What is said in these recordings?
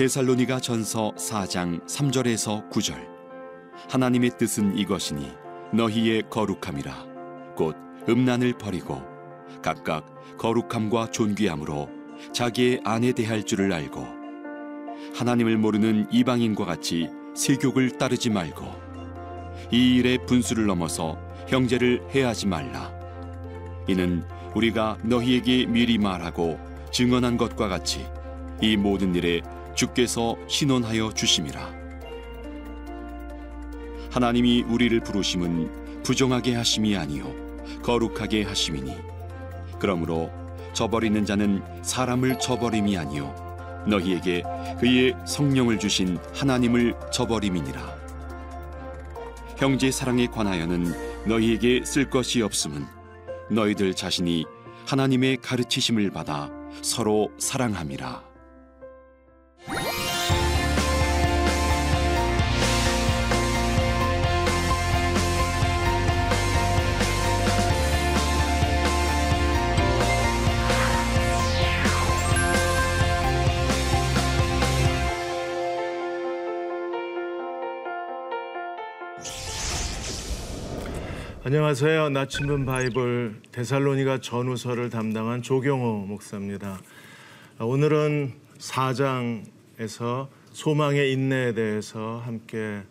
데살로니가 전서 4장 3절에서 9절. 하나님의 뜻은 이것이니 너희의 거룩함이라. 곧 음란을 버리고 각각 거룩함과 존귀함으로 자기의 아내 대할 줄을 알고 하나님을 모르는 이방인과 같이 세욕을 따르지 말고 이 일의 분수를 넘어서 형제를 해하지 말라. 이는 우리가 너희에게 미리 말하고 증언한 것과 같이 이 모든 일에 주께서 신원하여 주심이라. 하나님이 우리를 부르심은 부정하게 하심이 아니요 거룩하게 하심이니. 그러므로 저버리는 자는 사람을 저버림이 아니요 너희에게 그의 성령을 주신 하나님을 저버림이니라. 형제 사랑에 관하여는 너희에게 쓸 것이 없음은 너희들 자신이 하나님의 가르치심을 받아 서로 사랑함이라. 안녕하세요. 나침반 바이블 데살로니가 전후서를 담당한 조경호 목사입니다. 오늘은 4장에서 소망의 인내에 대해서 함께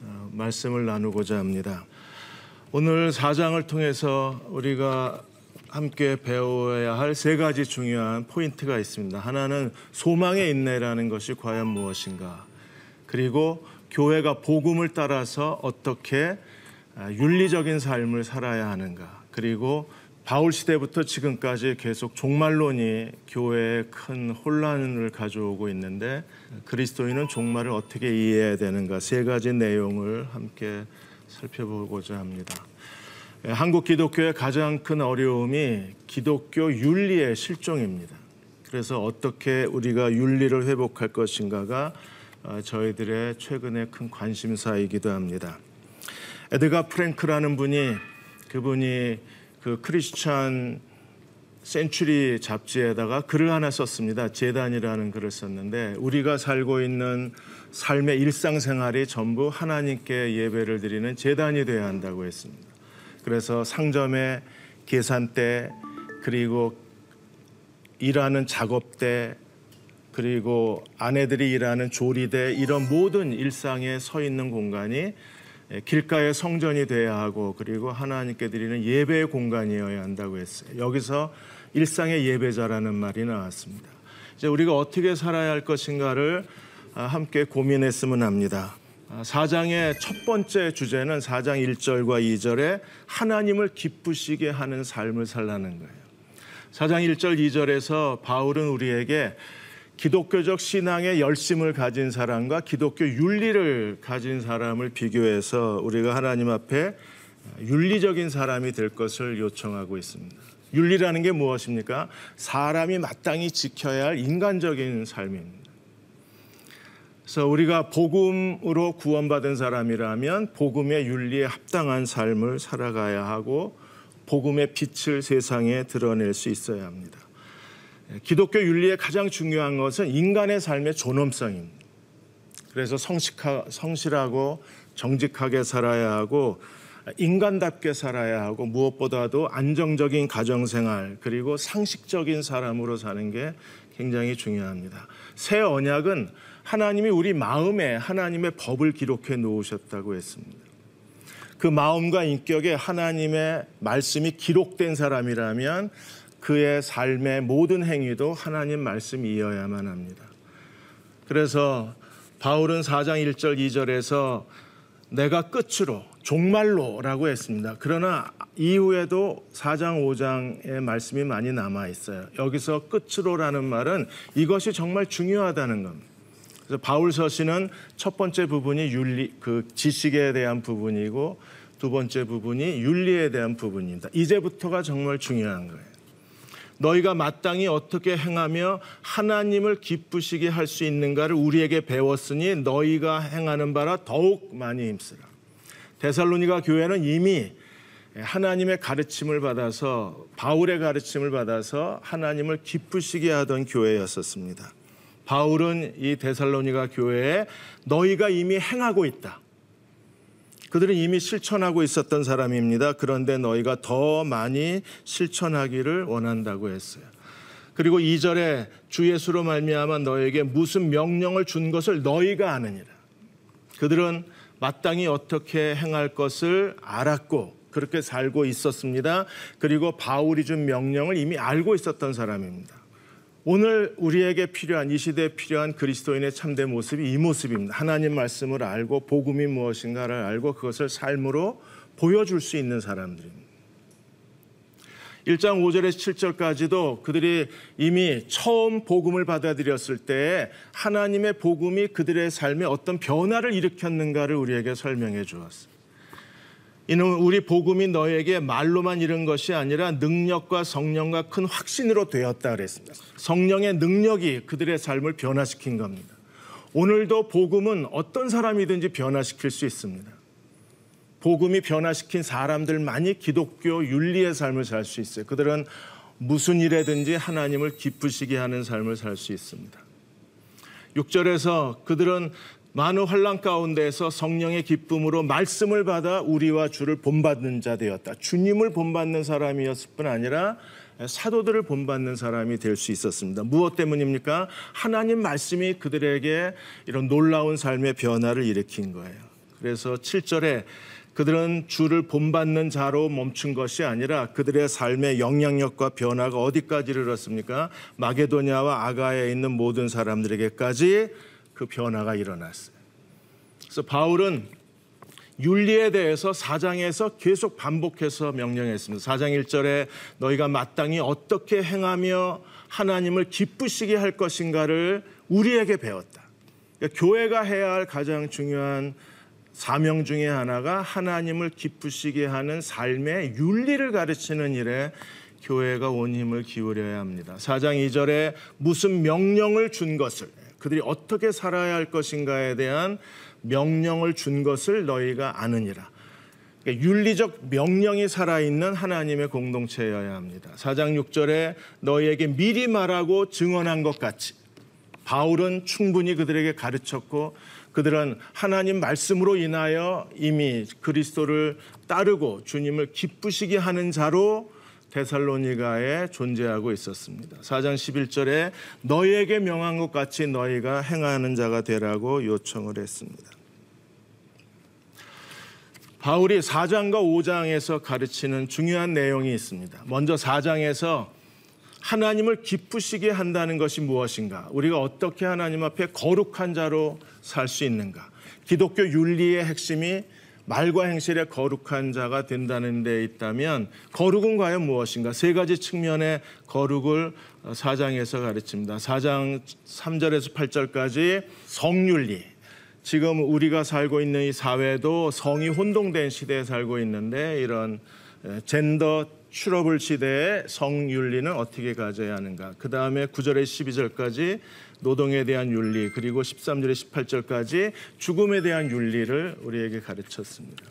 어, 말씀을 나누고자 합니다. 오늘 4장을 통해서 우리가 함께 배워야 할 세 가지 중요한 포인트가 있습니다. 하나는 소망의 인내라는 것이 과연 무엇인가? 그리고 교회가 복음을 따라서 어떻게 아, 윤리적인 삶을 살아야 하는가. 그리고 바울 시대부터 지금까지 계속 종말론이 교회에 큰 혼란을 가져오고 있는데 그리스도인은 종말을 어떻게 이해해야 되는가 세 가지 내용을 함께 살펴보고자 합니다. 예, 한국 기독교의 가장 큰 어려움이 기독교 윤리의 실종입니다. 그래서 어떻게 우리가 윤리를 회복할 것인가가 어, 저희들의 최근의 큰 관심사이기도 합니다. 에드가 프랭크라는 분이 그분이 그 크리스찬 센츄리 잡지에다가 글을 하나 썼습니다. 재단이라는 글을 썼는데 우리가 살고 있는 삶의 일상생활이 전부 하나님께 예배를 드리는 재단이 되어야 한다고 했습니다. 그래서 상점의 계산대 그리고 일하는 작업대 그리고 아내들이 일하는 조리대 이런 모든 일상에 서 있는 공간이 예, 길가의 성전이 되어야 하고 그리고 하나님께 드리는 예배의 공간이어야 한다고 했어요. 여기서 일상의 예배자라는 말이 나왔습니다. 이제 우리가 어떻게 살아야 할 것인가를 아, 함께 고민했으면 합니다. 4장의 아, 첫 번째 주제는 4장 1절과 2절에 하나님을 기쁘시게 하는 삶을 살라는 거예요. 4장 1절 2절에서 바울은 우리에게 기독교적 신앙의 열심을 가진 사람과 기독교 윤리를 가진 사람을 비교해서 우리가 하나님 앞에 윤리적인 사람이 될 것을 요청하고 있습니다. 윤리라는 게 무엇입니까? 사람이 마땅히 지켜야 할 인간적인 삶입니다. 그래서 우리가 복음으로 구원받은 사람이라면 복음의 윤리에 합당한 삶을 살아가야 하고 복음의 빛을 세상에 드러낼 수 있어야 합니다. 기독교 윤리의 가장 중요한 것은 인간의 삶의 존엄성입니다. 그래서 성식하, 성실하고 정직하게 살아야 하고 인간답게 살아야 하고 무엇보다도 안정적인 가정생활 그리고 상식적인 사람으로 사는 게 굉장히 중요합니다. 새 언약은 하나님이 우리 마음에 하나님의 법을 기록해 놓으셨다고 했습니다. 그 마음과 인격에 하나님의 말씀이 기록된 사람이라면 그의 삶의 모든 행위도 하나님 말씀이어야만 합니다. 그래서 바울은 4장 1절 2절에서 내가 끝으로 종말로라고 했습니다. 그러나 이후에도 4장 5장의 말씀이 많이 남아 있어요. 여기서 끝으로라는 말은 이것이 정말 중요하다는 겁니다. 그래서 바울 서신은 첫 번째 부분이 윤리 그 지식에 대한 부분이고 두 번째 부분이 윤리에 대한 부분입니다. 이제부터가 정말 중요한 거예요. 너희가 마땅히 어떻게 행하며 하나님을 기쁘시게 할 수 있는가를 우리에게 배웠으니 너희가 행하는 바라 더욱 많이 힘쓰라. 데살로니가 교회는 이미 하나님의 가르침을 받아서 바울의 가르침을 받아서 하나님을 기쁘시게 하던 교회였었습니다. 바울은 이 데살로니가 교회에 너희가 이미 행하고 있다. 그들은 이미 실천하고 있었던 사람입니다. 그런데 너희가 더 많이 실천하기를 원한다고 했어요. 그리고 2절에 주 예수로 말미암아 너에게 무슨 명령을 준 것을 너희가 아느니라. 그들은 마땅히 어떻게 행할 것을 알았고 그렇게 살고 있었습니다. 그리고 바울이 준 명령을 이미 알고 있었던 사람입니다. 오늘 우리에게 필요한 이 시대에 필요한 그리스도인의 참된 모습이 이 모습입니다. 하나님 말씀을 알고 복음이 무엇인가를 알고 그것을 삶으로 보여줄 수 있는 사람들입니다. 1장 5절에서 7절까지도 그들이 이미 처음 복음을 받아들였을 때 하나님의 복음이 그들의 삶에 어떤 변화를 일으켰는가를 우리에게 설명해 주었습니다. 이는 우리 복음이 너에게 말로만 이른 것이 아니라 능력과 성령과 큰 확신으로 되었다 그랬습니다. 성령의 능력이 그들의 삶을 변화시킨 겁니다. 오늘도 복음은 어떤 사람이든지 변화시킬 수 있습니다. 복음이 변화시킨 사람들만이 기독교 윤리의 삶을 살 수 있어요. 그들은 무슨 일에든지 하나님을 기쁘시게 하는 삶을 살 수 있습니다. 6절에서 그들은 많은 환란 가운데서 성령의 기쁨으로 말씀을 받아 우리와 주를 본받는 자 되었다. 주님을 본받는 사람이었을 뿐 아니라 사도들을 본받는 사람이 될 수 있었습니다. 무엇 때문입니까? 하나님 말씀이 그들에게 이런 놀라운 삶의 변화를 일으킨 거예요. 그래서 7절에 그들은 주를 본받는 자로 멈춘 것이 아니라 그들의 삶의 영향력과 변화가 어디까지 이르렀습니까? 마게도냐와 아가에 있는 모든 사람들에게까지 그 변화가 일어났어요. 그래서 바울은 윤리에 대해서 사장에서 계속 반복해서 명령했습니다. 사장 1절에 너희가 마땅히 어떻게 행하며 하나님을 기쁘시게 할 것인가를 우리에게 배웠다. 그러니까 교회가 해야 할 가장 중요한 사명 중에 하나가 하나님을 기쁘시게 하는 삶의 윤리를 가르치는 일에 교회가 온 힘을 기울여야 합니다. 4장 2절에 무슨 명령을 준 것을 그들이 어떻게 살아야 할 것인가에 대한 명령을 준 것을 너희가 아느니라. 그러니까 윤리적 명령이 살아있는 하나님의 공동체여야 합니다. 4장 6절에 너희에게 미리 말하고 증언한 것 같이 바울은 충분히 그들에게 가르쳤고 그들은 하나님 말씀으로 인하여 이미 그리스도를 따르고 주님을 기쁘시게 하는 자로 데살로니가에 존재하고 있었습니다. 4장 11절에 너희에게 명한 것 같이 너희가 행하는 자가 되라고 요청을 했습니다. 바울이 4장과 5장에서 가르치는 중요한 내용이 있습니다. 먼저 4장에서 하나님을 기쁘시게 한다는 것이 무엇인가? 우리가 어떻게 하나님 앞에 거룩한 자로 살 수 있는가? 기독교 윤리의 핵심이 말과 행실에 거룩한 자가 된다는 데 있다면 거룩은 과연 무엇인가? 세 가지 측면의 거룩을 사장에서 가르칩니다. 사장 3절에서 8절까지 성윤리. 지금 우리가 살고 있는 이 사회도 성이 혼동된 시대에 살고 있는데 이런 젠더 출업을 시대에 성윤리는 어떻게 가져야 하는가. 그 다음에 9절에 12절까지 노동에 대한 윤리, 그리고 13절에 18절까지 죽음에 대한 윤리를 우리에게 가르쳤습니다.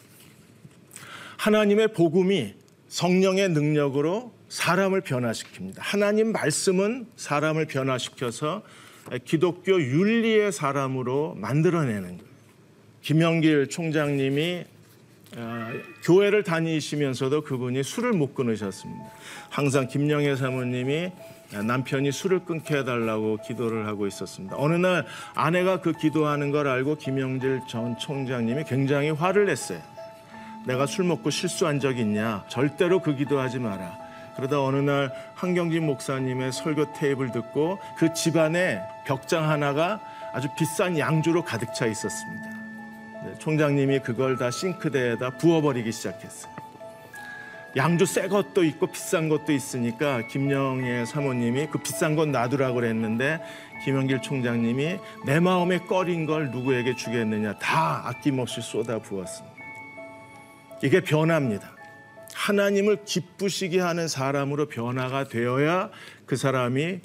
하나님의 복음이 성령의 능력으로 사람을 변화시킵니다. 하나님 말씀은 사람을 변화시켜서 기독교 윤리의 사람으로 만들어내는 거예요. 김영길 총장님이 어, 교회를 다니시면서도 그분이 술을 못 끊으셨습니다. 항상 김영애 사모님이 남편이 술을 끊게 해달라고 기도를 하고 있었습니다. 어느 날 아내가 그 기도하는 걸 알고 김영질 전 총장님이 굉장히 화를 냈어요. 내가 술 먹고 실수한 적 있냐? 절대로 그 기도하지 마라. 그러다 어느 날 한경진 목사님의 설교 테이블 듣고 그 집안에 벽장 하나가 아주 비싼 양주로 가득 차 있었습니다. 네, 총장님이 그걸 다 싱크대에다 부어버리기 시작했어요. 양주 새 것도 있고 비싼 것도 있으니까 김영애 사모님이 그 비싼 건 놔두라고 그랬는데 김영길 총장님이 내 마음에 꺼린 걸 누구에게 주겠느냐 다 아낌없이 쏟아 부었습니다. 이게 변화입니다. 하나님을 기쁘시게 하는 사람으로 변화가 되어야 그 사람이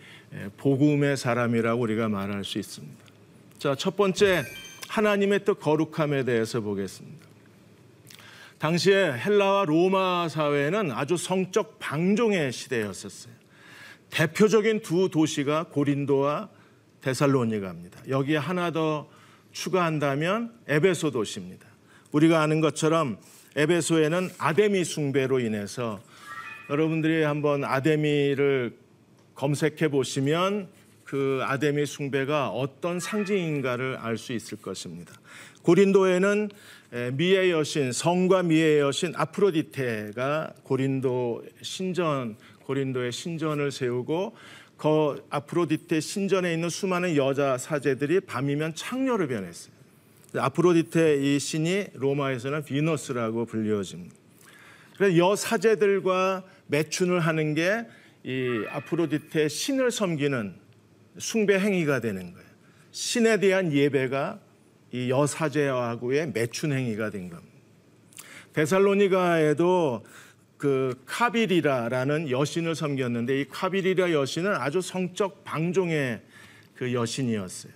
복음의 사람이라고 우리가 말할 수 있습니다. 자, 첫 번째 하나님의 뜻 거룩함에 대해서 보겠습니다. 당시에 헬라와 로마 사회는 아주 성적 방종의 시대였었어요. 대표적인 두 도시가 고린도와 데살로니가입니다. 여기에 하나 더 추가한다면 에베소 도시입니다. 우리가 아는 것처럼 에베소에는 아데미 숭배로 인해서 여러분들이 한번 아데미를 검색해 보시면 그 아데미 숭배가 어떤 상징인가를 알 수 있을 것입니다. 고린도에는 미의 여신 성과 미의 여신 아프로디테가 고린도 신전 고린도의 신전을 세우고 그 아프로디테 신전에 있는 수많은 여자 사제들이 밤이면 창녀로 변했어요. 아프로디테 이 신이 로마에서는 비너스라고 불려집니다. 그래서 여 사제들과 매춘을 하는 게 이 아프로디테 신을 섬기는 숭배 행위가 되는 거예요. 신에 대한 예배가 이 여사제하고의 매춘 행위가 된 겁니다. 데살로니가에도 그 카비리라라는 여신을 섬겼는데 이 카비리라 여신은 아주 성적 방종의 그 여신이었어요.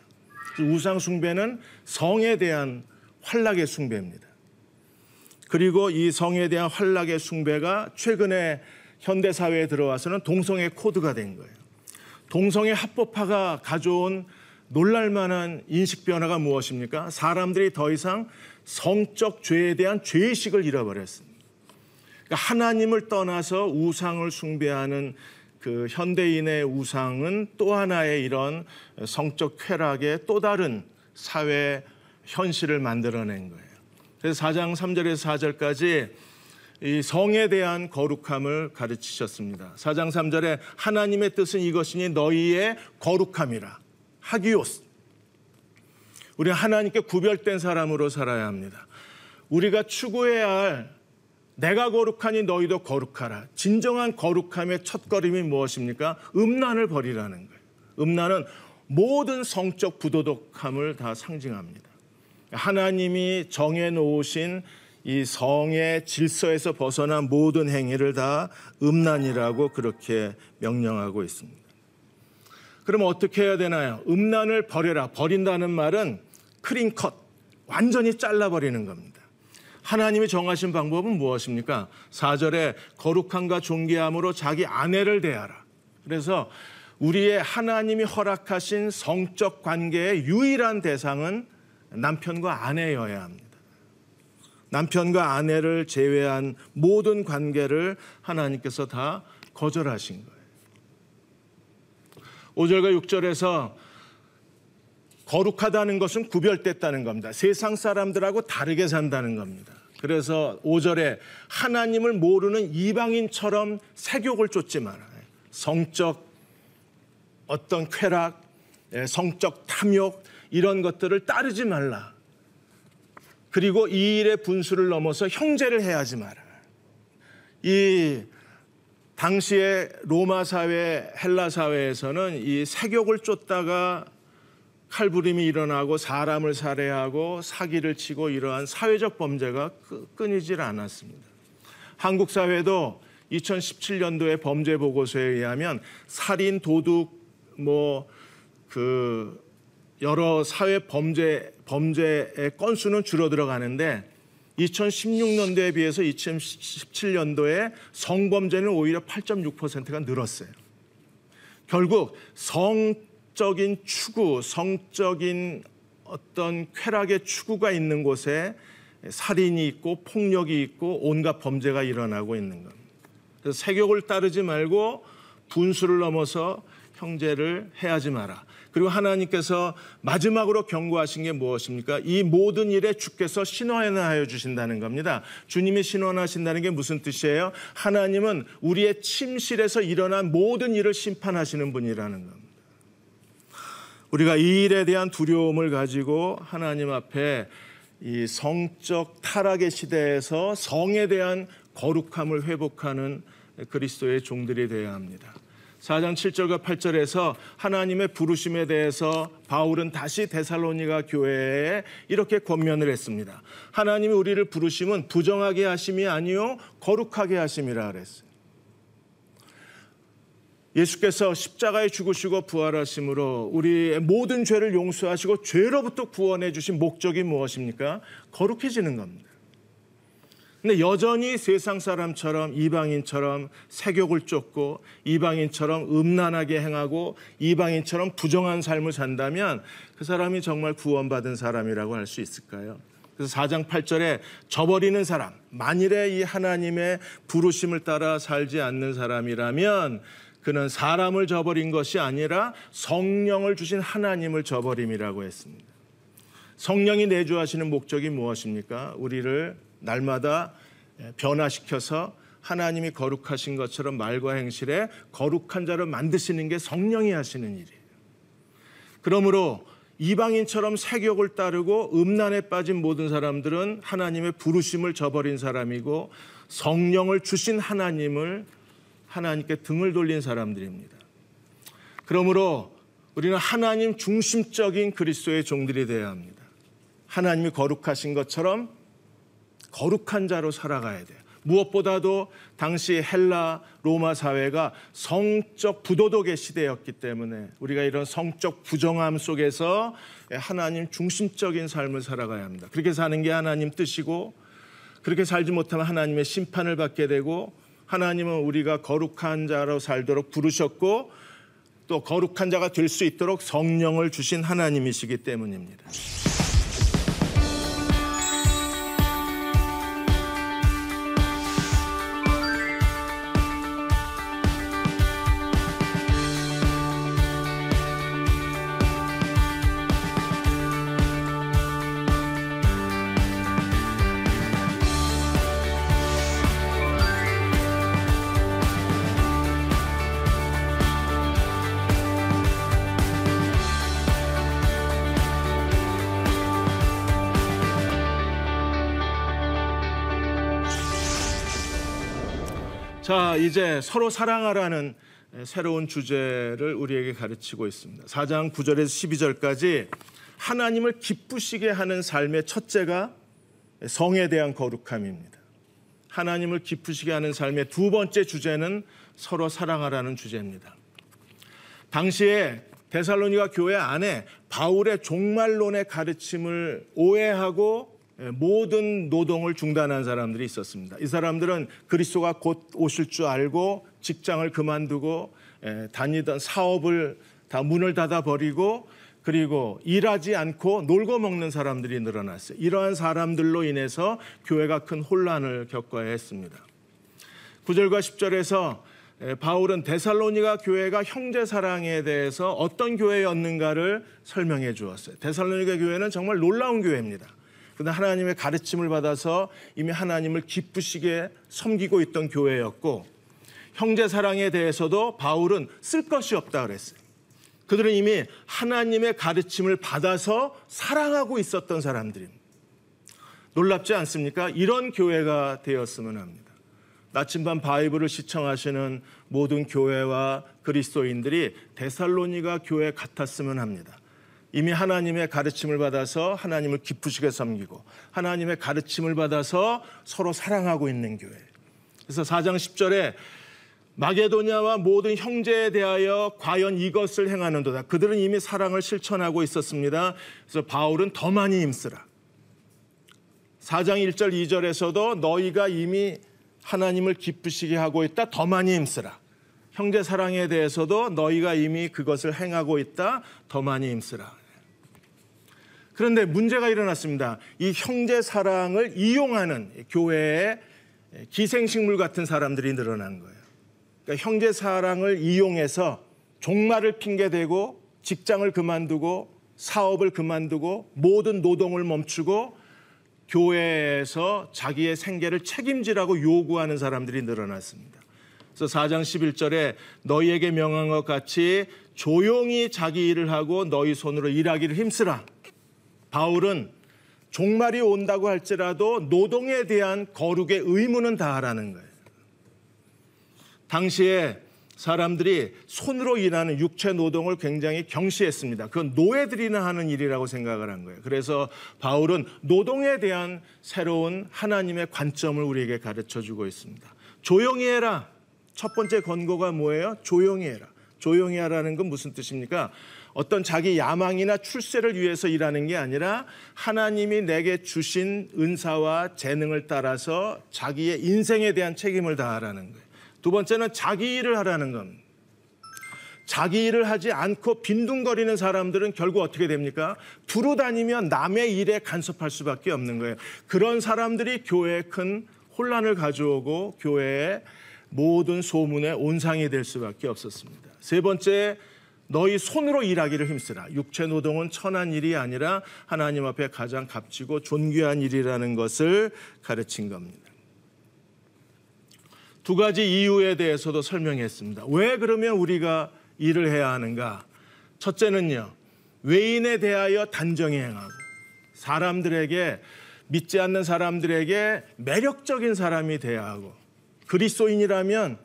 우상 숭배는 성에 대한 환락의 숭배입니다. 그리고 이 성에 대한 환락의 숭배가 최근에 현대 사회에 들어와서는 동성애 코드가 된 거예요. 동성애 합법화가 가져온 놀랄만한 인식 변화가 무엇입니까? 사람들이 더 이상 성적 죄에 대한 죄의식을 잃어버렸습니다. 그러니까 하나님을 떠나서 우상을 숭배하는 그 현대인의 우상은 또 하나의 이런 성적 쾌락의 또 다른 사회 현실을 만들어낸 거예요. 그래서 4장 3절에서 4절까지 이 성에 대한 거룩함을 가르치셨습니다. 4장 3절에 하나님의 뜻은 이것이니 너희의 거룩함이라. 하기오스. 우리 하나님께 구별된 사람으로 살아야 합니다. 우리가 추구해야 할 내가 거룩하니 너희도 거룩하라. 진정한 거룩함의 첫걸음이 무엇입니까? 음란을 버리라는 거예요. 음란은 모든 성적 부도덕함을 다 상징합니다. 하나님이 정해 놓으신 이 성의 질서에서 벗어난 모든 행위를 다 음란이라고 그렇게 명령하고 있습니다. 그럼 어떻게 해야 되나요? 음란을 버려라. 버린다는 말은 크린컷, 완전히 잘라버리는 겁니다. 하나님이 정하신 방법은 무엇입니까? 4절에 거룩함과 존귀함으로 자기 아내를 대하라. 그래서 우리의 하나님이 허락하신 성적 관계의 유일한 대상은 남편과 아내여야 합니다. 남편과 아내를 제외한 모든 관계를 하나님께서 다 거절하신 거예요. 5절과 6절에서 거룩하다는 것은 구별됐다는 겁니다. 세상 사람들하고 다르게 산다는 겁니다. 그래서 5절에 하나님을 모르는 이방인처럼 세욕을 쫓지 말아요. 성적 어떤 쾌락, 예, 성적 탐욕 이런 것들을 따르지 말라. 그리고 이 일의 분수를 넘어서 형제를 해야지 마라. 이 당시에 로마 사회, 헬라 사회에서는 이 세욕을 쫓다가 칼부림이 일어나고 사람을 살해하고 사기를 치고 이러한 사회적 범죄가 끊이질 않았습니다. 한국 사회도 2017년도에 범죄 보고서에 의하면 살인, 도둑, 뭐 그 여러 사회 범죄 범죄의 건수는 줄어들어 가는데 2016년도에 비해서 2017년도에 성범죄는 오히려 8.6%가 늘었어요. 결국 성적인 추구, 성적인 어떤 쾌락의 추구가 있는 곳에 살인이 있고 폭력이 있고 온갖 범죄가 일어나고 있는 겁니다. 그래서 세격을 따르지 말고 분수를 넘어서 형제를 해하지 마라. 그리고 하나님께서 마지막으로 경고하신 게 무엇입니까? 이 모든 일에 주께서 신원하여 주신다는 겁니다. 주님이 신원하신다는 게 무슨 뜻이에요? 하나님은 우리의 침실에서 일어난 모든 일을 심판하시는 분이라는 겁니다. 우리가 이 일에 대한 두려움을 가지고 하나님 앞에 이 성적 타락의 시대에서 성에 대한 거룩함을 회복하는 그리스도의 종들이 되어야 합니다. 4장 7절과 8절에서 하나님의 부르심에 대해서 바울은 다시 데살로니가 교회에 이렇게 권면을 했습니다. 하나님이 우리를 부르심은 부정하게 하심이 아니요 거룩하게 하심이라 그랬어요. 예수께서 십자가에 죽으시고 부활하심으로 우리의 모든 죄를 용서하시고 죄로부터 구원해 주신 목적이 무엇입니까? 거룩해지는 겁니다. 근데 여전히 세상 사람처럼 이방인처럼 세욕을 쫓고 이방인처럼 음란하게 행하고 이방인처럼 부정한 삶을 산다면 그 사람이 정말 구원받은 사람이라고 할 수 있을까요? 그래서 4장 8절에 저버리는 사람, 만일에 이 하나님의 부르심을 따라 살지 않는 사람이라면 그는 사람을 저버린 것이 아니라 성령을 주신 하나님을 저버림이라고 했습니다. 성령이 내주하시는 목적이 무엇입니까? 우리를 날마다 변화시켜서 하나님이 거룩하신 것처럼 말과 행실에 거룩한 자를 만드시는 게 성령이 하시는 일이에요. 그러므로 이방인처럼 세격을 따르고 음란에 빠진 모든 사람들은 하나님의 부르심을 저버린 사람이고 성령을 주신 하나님을 하나님께 등을 돌린 사람들입니다. 그러므로 우리는 하나님 중심적인 그리스도의 종들이 되어야 합니다. 하나님이 거룩하신 것처럼 거룩한 자로 살아가야 돼요. 무엇보다도 당시 헬라 로마 사회가 성적 부도덕의 시대였기 때문에 우리가 이런 성적 부정함 속에서 하나님 중심적인 삶을 살아가야 합니다. 그렇게 사는 게 하나님 뜻이고 그렇게 살지 못하면 하나님의 심판을 받게 되고 하나님은 우리가 거룩한 자로 살도록 부르셨고 또 거룩한 자가 될 수 있도록 성령을 주신 하나님이시기 때문입니다. 자, 이제 서로 사랑하라는 새로운 주제를 우리에게 가르치고 있습니다. 4장 9절에서 12절까지 하나님을 기쁘시게 하는 삶의 첫째가 성에 대한 거룩함입니다. 하나님을 기쁘시게 하는 삶의 두 번째 주제는 서로 사랑하라는 주제입니다. 당시에 데살로니가 교회 안에 바울의 종말론의 가르침을 오해하고 예, 모든 노동을 중단한 사람들이 있었습니다. 이 사람들은 그리스도가 곧 오실 줄 알고 직장을 그만두고 예, 다니던 사업을 다 문을 닫아 버리고 그리고 일하지 않고 놀고 먹는 사람들이 늘어났어요. 이러한 사람들로 인해서 교회가 큰 혼란을 겪어야 했습니다. 9절과 10절에서 예, 바울은 데살로니가 교회가 형제 사랑에 대해서 어떤 교회였는가를 설명해 주었어요. 데살로니가 교회는 정말 놀라운 교회입니다. 그러나 하나님의 가르침을 받아서 이미 하나님을 기쁘시게 섬기고 있던 교회였고 형제 사랑에 대해서도 바울은 쓸 것이 없다 그랬어요. 그들은 이미 하나님의 가르침을 받아서 사랑하고 있었던 사람들입니다. 놀랍지 않습니까? 이런 교회가 되었으면 합니다. 나침반 바이블을 시청하시는 모든 교회와 그리스도인들이 데살로니가 교회 같았으면 합니다. 이미 하나님의 가르침을 받아서 하나님을 기쁘시게 섬기고 하나님의 가르침을 받아서 서로 사랑하고 있는 교회. 그래서 4장 10절에 마게도냐와 모든 형제에 대하여 과연 이것을 행하는도다. 그들은 이미 사랑을 실천하고 있었습니다. 그래서 바울은 더 많이 힘쓰라. 4장 1절 2절에서도 너희가 이미 하나님을 기쁘시게 하고 있다. 더 많이 힘쓰라. 형제 사랑에 대해서도 너희가 이미 그것을 행하고 있다. 더 많이 힘쓰라. 그런데 문제가 일어났습니다. 이 형제 사랑을 이용하는 교회에 기생식물 같은 사람들이 늘어난 거예요. 그러니까 형제 사랑을 이용해서 종말을 핑계대고 직장을 그만두고 사업을 그만두고 모든 노동을 멈추고 교회에서 자기의 생계를 책임지라고 요구하는 사람들이 늘어났습니다. 그래서 4장 11절에 너희에게 명한 것 같이 조용히 자기 일을 하고 너희 손으로 일하기를 힘쓰라. 바울은 종말이 온다고 할지라도 노동에 대한 거룩의 의무는 다하라는 거예요. 당시에 사람들이 손으로 일하는 육체 노동을 굉장히 경시했습니다. 그건 노예들이나 하는 일이라고 생각을 한 거예요. 그래서 바울은 노동에 대한 새로운 하나님의 관점을 우리에게 가르쳐 주고 있습니다. 조용히 해라. 첫 번째 권고가 뭐예요? 조용히 해라. 조용히 하라는 건 무슨 뜻입니까? 어떤 자기 야망이나 출세를 위해서 일하는 게 아니라 하나님이 내게 주신 은사와 재능을 따라서 자기의 인생에 대한 책임을 다하라는 거예요. 두 번째는 자기 일을 하라는 겁니다. 자기 일을 하지 않고 빈둥거리는 사람들은 결국 어떻게 됩니까? 두루 다니면 남의 일에 간섭할 수밖에 없는 거예요. 그런 사람들이 교회에 큰 혼란을 가져오고 교회에 모든 소문의 온상이 될 수밖에 없었습니다. 세 번째, 너희 손으로 일하기를 힘쓰라. 육체 노동은 천한 일이 아니라 하나님 앞에 가장 값지고 존귀한 일이라는 것을 가르친 겁니다. 두 가지 이유에 대해서도 설명했습니다. 왜 그러면 우리가 일을 해야 하는가? 첫째는요, 외인에 대하여 단정히 행하고 사람들에게 믿지 않는 사람들에게 매력적인 사람이 돼야 하고 그리스도인이라면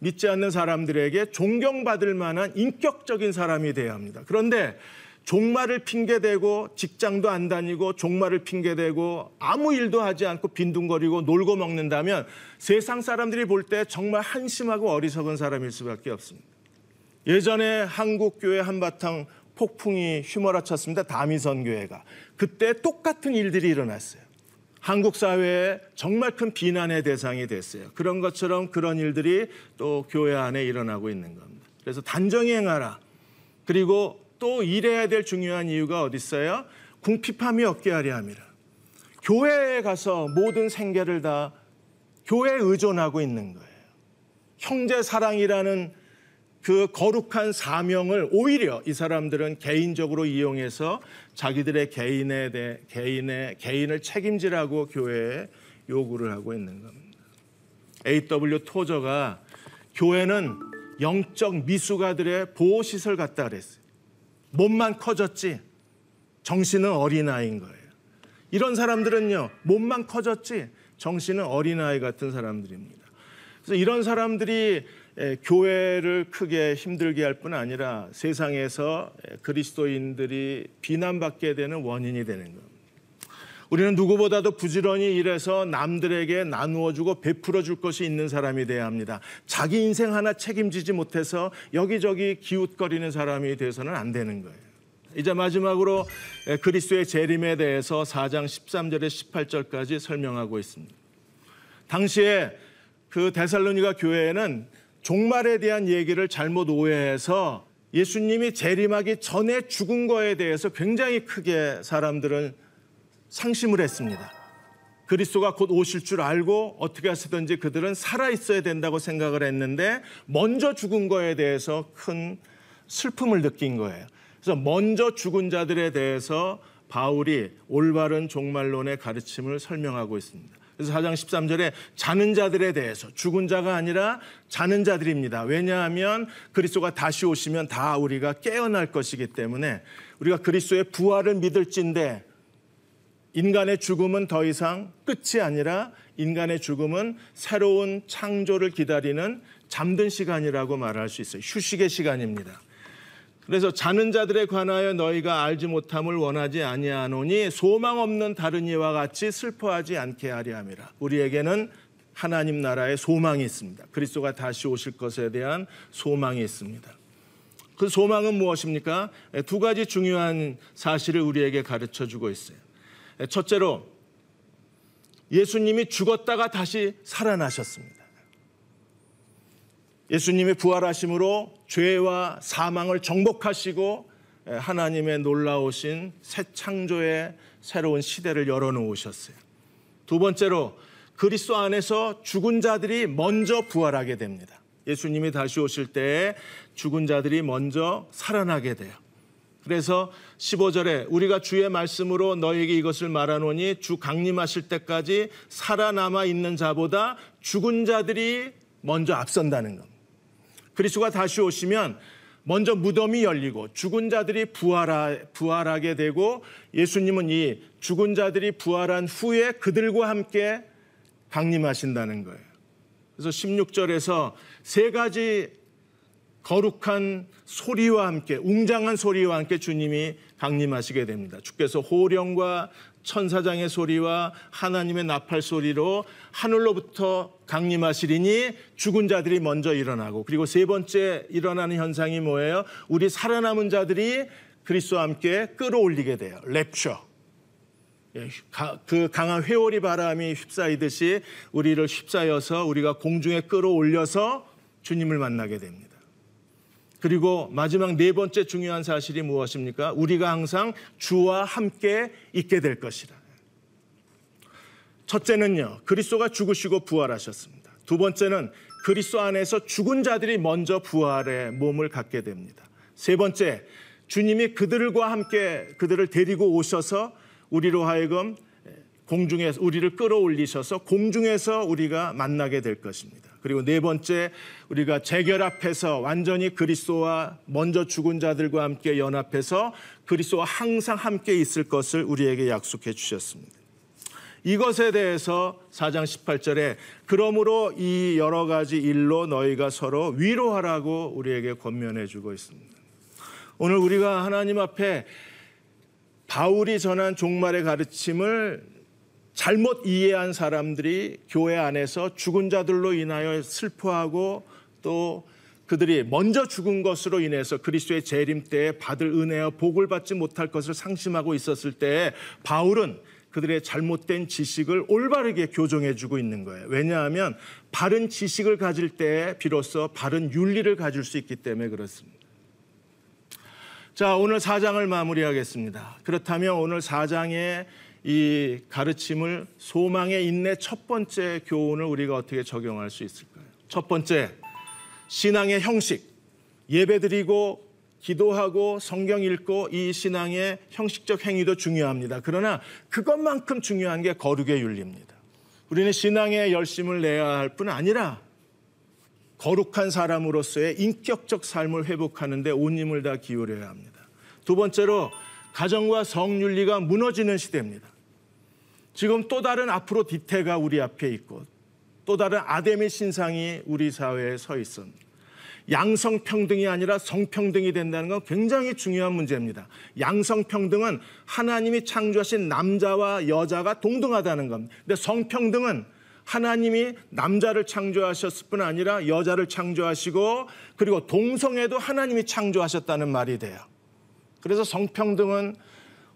믿지 않는 사람들에게 존경받을 만한 인격적인 사람이 돼야 합니다. 그런데 종말을 핑계대고 직장도 안 다니고 종말을 핑계대고 아무 일도 하지 않고 빈둥거리고 놀고 먹는다면 세상 사람들이 볼 때 정말 한심하고 어리석은 사람일 수밖에 없습니다. 예전에 한국 교회 한바탕 폭풍이 휘몰아쳤습니다. 다미선 교회가. 그때 똑같은 일들이 일어났어요. 한국 사회에 정말 큰 비난의 대상이 됐어요. 그런 것처럼 그런 일들이 또 교회 안에 일어나고 있는 겁니다. 그래서 단정히 행하라. 그리고 또 일해야 될 중요한 이유가 어디 있어요? 궁핍함이 없게 하려 함이라. 교회에 가서 모든 생계를 다 교회에 의존하고 있는 거예요. 형제 사랑이라는 그 거룩한 사명을 오히려 이 사람들은 개인적으로 이용해서 자기들의 개인에 대 개인의 개인을 책임지라고 교회에 요구를 하고 있는 겁니다. A.W. 토저가 교회는 영적 미숙아들의 보호 시설 같다 그랬어요. 몸만 커졌지 정신은 어린아이인 거예요. 이런 사람들은요. 몸만 커졌지 정신은 어린아이 같은 사람들입니다. 그래서 이런 사람들이 교회를 크게 힘들게 할 뿐 아니라 세상에서 그리스도인들이 비난받게 되는 원인이 되는 겁니다. 우리는 누구보다도 부지런히 일해서 남들에게 나누어 주고 베풀어 줄 것이 있는 사람이 돼야 합니다. 자기 인생 하나 책임지지 못해서 여기저기 기웃거리는 사람이 돼서는 안 되는 거예요. 이제 마지막으로 그리스도의 재림에 대해서 4장 13절에 18절까지 설명하고 있습니다. 당시에 그 데살로니가 교회에는 종말에 대한 얘기를 잘못 오해해서 예수님이 재림하기 전에 죽은 거에 대해서 굉장히 크게 사람들은 상심을 했습니다. 그리스도가 곧 오실 줄 알고 어떻게 하시든지 그들은 살아 있어야 된다고 생각을 했는데 먼저 죽은 거에 대해서 큰 슬픔을 느낀 거예요. 그래서 먼저 죽은 자들에 대해서 바울이 올바른 종말론의 가르침을 설명하고 있습니다. 그래서 4장 13절에 자는 자들에 대해서 죽은 자가 아니라 자는 자들입니다. 왜냐하면 그리스도가 다시 오시면 다 우리가 깨어날 것이기 때문에 우리가 그리스도의 부활을 믿을진데 인간의 죽음은 더 이상 끝이 아니라 인간의 죽음은 새로운 창조를 기다리는 잠든 시간이라고 말할 수 있어요. 휴식의 시간입니다. 그래서 자는 자들에 관하여 너희가 알지 못함을 원하지 아니하노니 소망 없는 다른 이와 같이 슬퍼하지 않게 하려 함이라. 우리에게는 하나님 나라의 소망이 있습니다. 그리스도가 다시 오실 것에 대한 소망이 있습니다. 그 소망은 무엇입니까? 두 가지 중요한 사실을 우리에게 가르쳐 주고 있어요. 첫째로 예수님이 죽었다가 다시 살아나셨습니다. 예수님의 부활하심으로 죄와 사망을 정복하시고 하나님의 놀라우신 새 창조의 새로운 시대를 열어놓으셨어요. 두 번째로 그리스도 안에서 죽은 자들이 먼저 부활하게 됩니다. 예수님이 다시 오실 때에 죽은 자들이 먼저 살아나게 돼요. 그래서 15절에 우리가 주의 말씀으로 너에게 이것을 말하노니 주 강림하실 때까지 살아남아 있는 자보다 죽은 자들이 먼저 앞선다는 겁니다. 그리스도가 다시 오시면 먼저 무덤이 열리고 죽은 자들이 부활하, 부활하 게 되고 예수님은 이 죽은 자들이 부활한 후에 그들과 함께 강림하신다는 거예요. 그래서 16절에서 세 가지 거룩한 소리와 함께 웅장한 소리와 함께 주님이 강림하시게 됩니다. 주께서 호령과 천사장의 소리와 하나님의 나팔 소리로 하늘로부터 강림하시리니 죽은 자들이 먼저 일어나고 그리고 세 번째 일어나는 현상이 뭐예요? 우리 살아남은 자들이 그리스도와 함께 끌어올리게 돼요. 랩처. 예, 그 강한 회오리 바람이 휩싸이듯이 우리를 휩싸여서 우리가 공중에 끌어올려서 주님을 만나게 됩니다. 그리고 마지막 네 번째 중요한 사실이 무엇입니까? 우리가 항상 주와 함께 있게 될 것이라. 첫째는요, 그리스도가 죽으시고 부활하셨습니다. 두 번째는 그리스도 안에서 죽은 자들이 먼저 부활의 몸을 갖게 됩니다. 세 번째, 주님이 그들과 함께 그들을 데리고 오셔서 우리로 하여금 공중에서 우리를 끌어올리셔서 공중에서 우리가 만나게 될 것입니다. 그리고 네 번째 우리가 재결합해서 완전히 그리스도와 먼저 죽은 자들과 함께 연합해서 그리스도와 항상 함께 있을 것을 우리에게 약속해 주셨습니다. 이것에 대해서 4장 18절에 그러므로 이 여러 가지 일로 너희가 서로 위로하라고 우리에게 권면해 주고 있습니다. 오늘 우리가 하나님 앞에 바울이 전한 종말의 가르침을 잘못 이해한 사람들이 교회 안에서 죽은 자들로 인하여 슬퍼하고 또 그들이 먼저 죽은 것으로 인해서 그리스도의 재림 때에 받을 은혜와 복을 받지 못할 것을 상심하고 있었을 때 바울은 그들의 잘못된 지식을 올바르게 교정해 주고 있는 거예요. 왜냐하면 바른 지식을 가질 때 비로소 바른 윤리를 가질 수 있기 때문에 그렇습니다. 자, 오늘 4장을 마무리하겠습니다. 그렇다면 오늘 4장의 이 가르침을 소망의 인내 첫 번째 교훈을 우리가 어떻게 적용할 수 있을까요? 첫 번째, 신앙의 형식. 예배 드리고 기도하고 성경 읽고 이 신앙의 형식적 행위도 중요합니다. 그러나 그것만큼 중요한 게 거룩의 윤리입니다. 우리는 신앙의 열심을 내야 할 뿐 아니라 거룩한 사람으로서의 인격적 삶을 회복하는 데 온 힘을 다 기울여야 합니다. 두 번째로 가정과 성윤리가 무너지는 시대입니다. 지금 또 다른 앞으로 뒤태가 우리 앞에 있고 또 다른 아담의 신상이 우리 사회에 서 있습니다. 양성평등이 아니라 성평등이 된다는 건 굉장히 중요한 문제입니다. 양성평등은 하나님이 창조하신 남자와 여자가 동등하다는 겁니다. 근데 성평등은 하나님이 남자를 창조하셨을 뿐 아니라 여자를 창조하시고 그리고 동성애도 하나님이 창조하셨다는 말이 돼요. 그래서 성평등은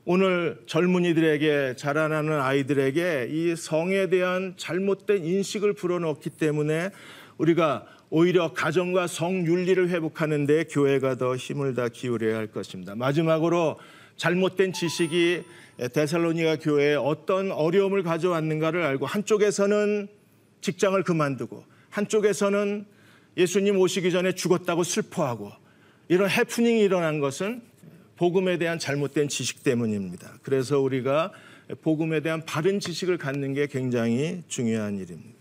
오늘 젊은이들에게 자라나는 아이들에게 이 성에 대한 잘못된 인식을 불어넣기 때문에 우리가 오히려 가정과 성윤리를 회복하는 데 교회가 더 힘을 다 기울여야 할 것입니다. 마지막으로 잘못된 지식이 데살로니가 교회에 어떤 어려움을 가져왔는가를 알고 한쪽에서는 직장을 그만두고 한쪽에서는 예수님 오시기 전에 죽었다고 슬퍼하고 이런 해프닝이 일어난 것은 복음에 대한 잘못된 지식 때문입니다. 그래서 우리가 복음에 대한 바른 지식을 갖는 게 굉장히 중요한 일입니다.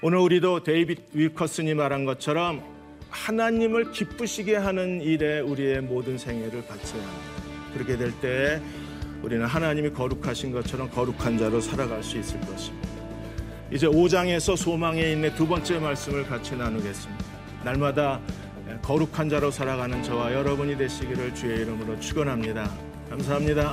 오늘 우리도 데이빗 윌커슨이 말한 것처럼 하나님을 기쁘시게 하는 일에 우리의 모든 생애를 바쳐야 합니다. 그렇게 될 때 우리는 하나님이 거룩하신 것처럼 거룩한 자로 살아갈 수 있을 것입니다. 이제 5장에서 소망에 있는 두 번째 말씀을 같이 나누겠습니다. 날마다 거룩한 자로 살아가는 저와 여러분이 되시기를 주의 이름으로 축원합니다. 감사합니다.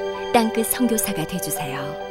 땅끝 선교사가 되주세요.